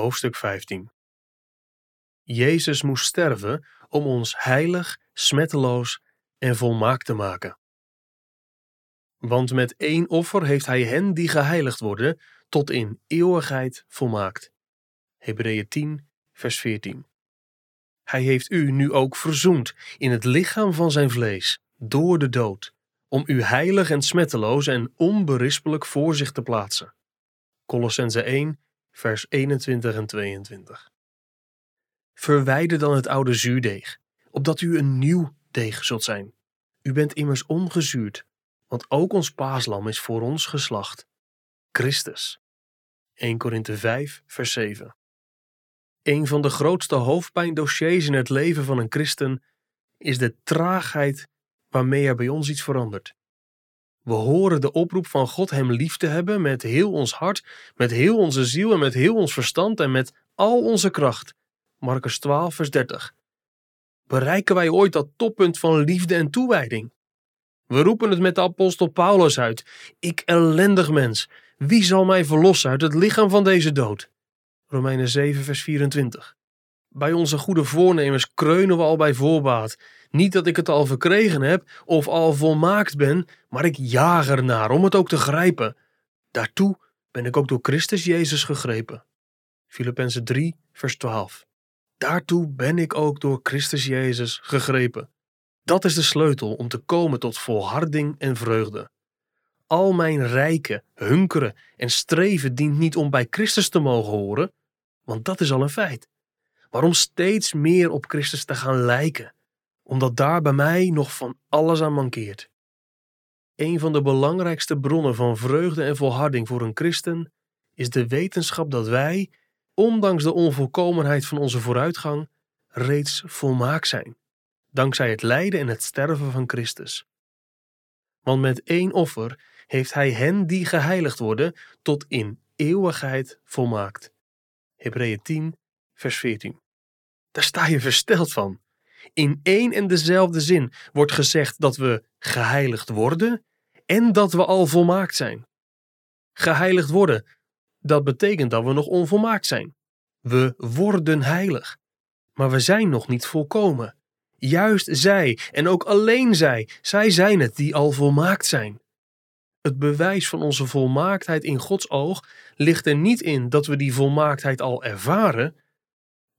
hoofdstuk 15. Jezus moest sterven om ons heilig, smetteloos en volmaakt te maken. Want met één offer heeft hij hen die geheiligd worden tot in eeuwigheid volmaakt. Hebreeën 10, vers 14. Hij heeft u nu ook verzoend in het lichaam van zijn vlees door de dood, om u heilig en smetteloos en onberispelijk voor zich te plaatsen. Colossense 1, vers 21 en 22. Verwijder dan het oude zuurdeeg, opdat u een nieuw deeg zult zijn. U bent immers ongezuurd, want ook ons paaslam is voor ons geslacht, Christus. 1 Korinthe 5, vers 7. Een van de grootste hoofdpijndossiers in het leven van een christen is de traagheid waarmee er bij ons iets verandert. We horen de oproep van God Hem lief te hebben met heel ons hart, met heel onze ziel en met heel ons verstand en met al onze kracht. Marcus 12, vers 30. Bereiken wij ooit dat toppunt van liefde en toewijding? We roepen het met de apostel Paulus uit: Ik ellendig mens, wie zal mij verlossen uit het lichaam van deze dood? Romeinen 7, vers 24. Bij onze goede voornemens kreunen we al bij voorbaat. Niet dat ik het al verkregen heb of al volmaakt ben, maar ik jaag ernaar om het ook te grijpen. Daartoe ben ik ook door Christus Jezus gegrepen. Filippenzen 3, vers 12. Daartoe ben ik ook door Christus Jezus gegrepen. Dat is de sleutel om te komen tot volharding en vreugde. Al mijn rijken, hunkeren en streven dient niet om bij Christus te mogen horen, want dat is al een feit. Maar om steeds meer op Christus te gaan lijken, omdat daar bij mij nog van alles aan mankeert. Een van de belangrijkste bronnen van vreugde en volharding voor een christen is de wetenschap dat wij, ondanks de onvolkomenheid van onze vooruitgang, reeds volmaakt zijn, dankzij het lijden en het sterven van Christus. Want met één offer heeft Hij hen die geheiligd worden tot in eeuwigheid volmaakt. Hebreeën 10, vers 14. Daar sta je versteld van. In één en dezelfde zin wordt gezegd dat we geheiligd worden en dat we al volmaakt zijn. Geheiligd worden, dat betekent dat we nog onvolmaakt zijn. We worden heilig, maar we zijn nog niet volkomen. Juist zij, en ook alleen zij, zij zijn het die al volmaakt zijn. Het bewijs van onze volmaaktheid in Gods oog ligt er niet in dat we die volmaaktheid al ervaren,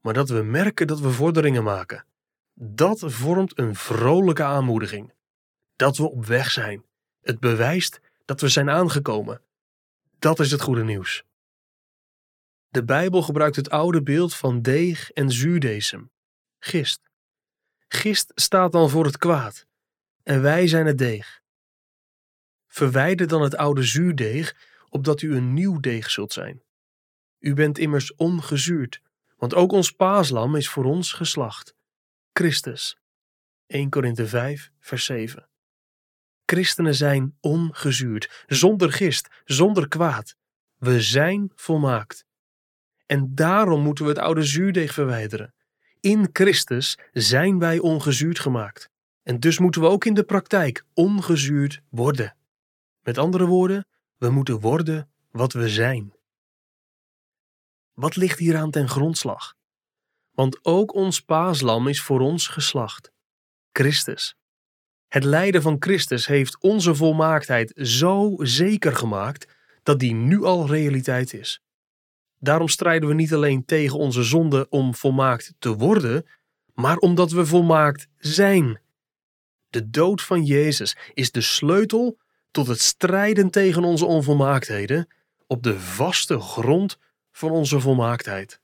maar dat we merken dat we vorderingen maken. Dat vormt een vrolijke aanmoediging. Dat we op weg zijn. Het bewijst dat we zijn aangekomen. Dat is het goede nieuws. De Bijbel gebruikt het oude beeld van deeg en zuurdesem, gist. Gist staat dan voor het kwaad en wij zijn het deeg. Verwijder dan het oude zuurdeeg, opdat u een nieuw deeg zult zijn. U bent immers ongezuurd, want ook ons paaslam is voor ons geslacht. Christus. 1 Korinthe 5, vers 7. Christenen zijn ongezuurd, zonder gist, zonder kwaad. We zijn volmaakt. En daarom moeten we het oude zuurdeeg verwijderen. In Christus zijn wij ongezuurd gemaakt. En dus moeten we ook in de praktijk ongezuurd worden. Met andere woorden, we moeten worden wat we zijn. Wat ligt hieraan ten grondslag? Want ook ons paaslam is voor ons geslacht. Christus. Het lijden van Christus heeft onze volmaaktheid zo zeker gemaakt dat die nu al realiteit is. Daarom strijden we niet alleen tegen onze zonde om volmaakt te worden, maar omdat we volmaakt zijn. De dood van Jezus is de sleutel tot het strijden tegen onze onvolmaaktheden op de vaste grond van onze volmaaktheid.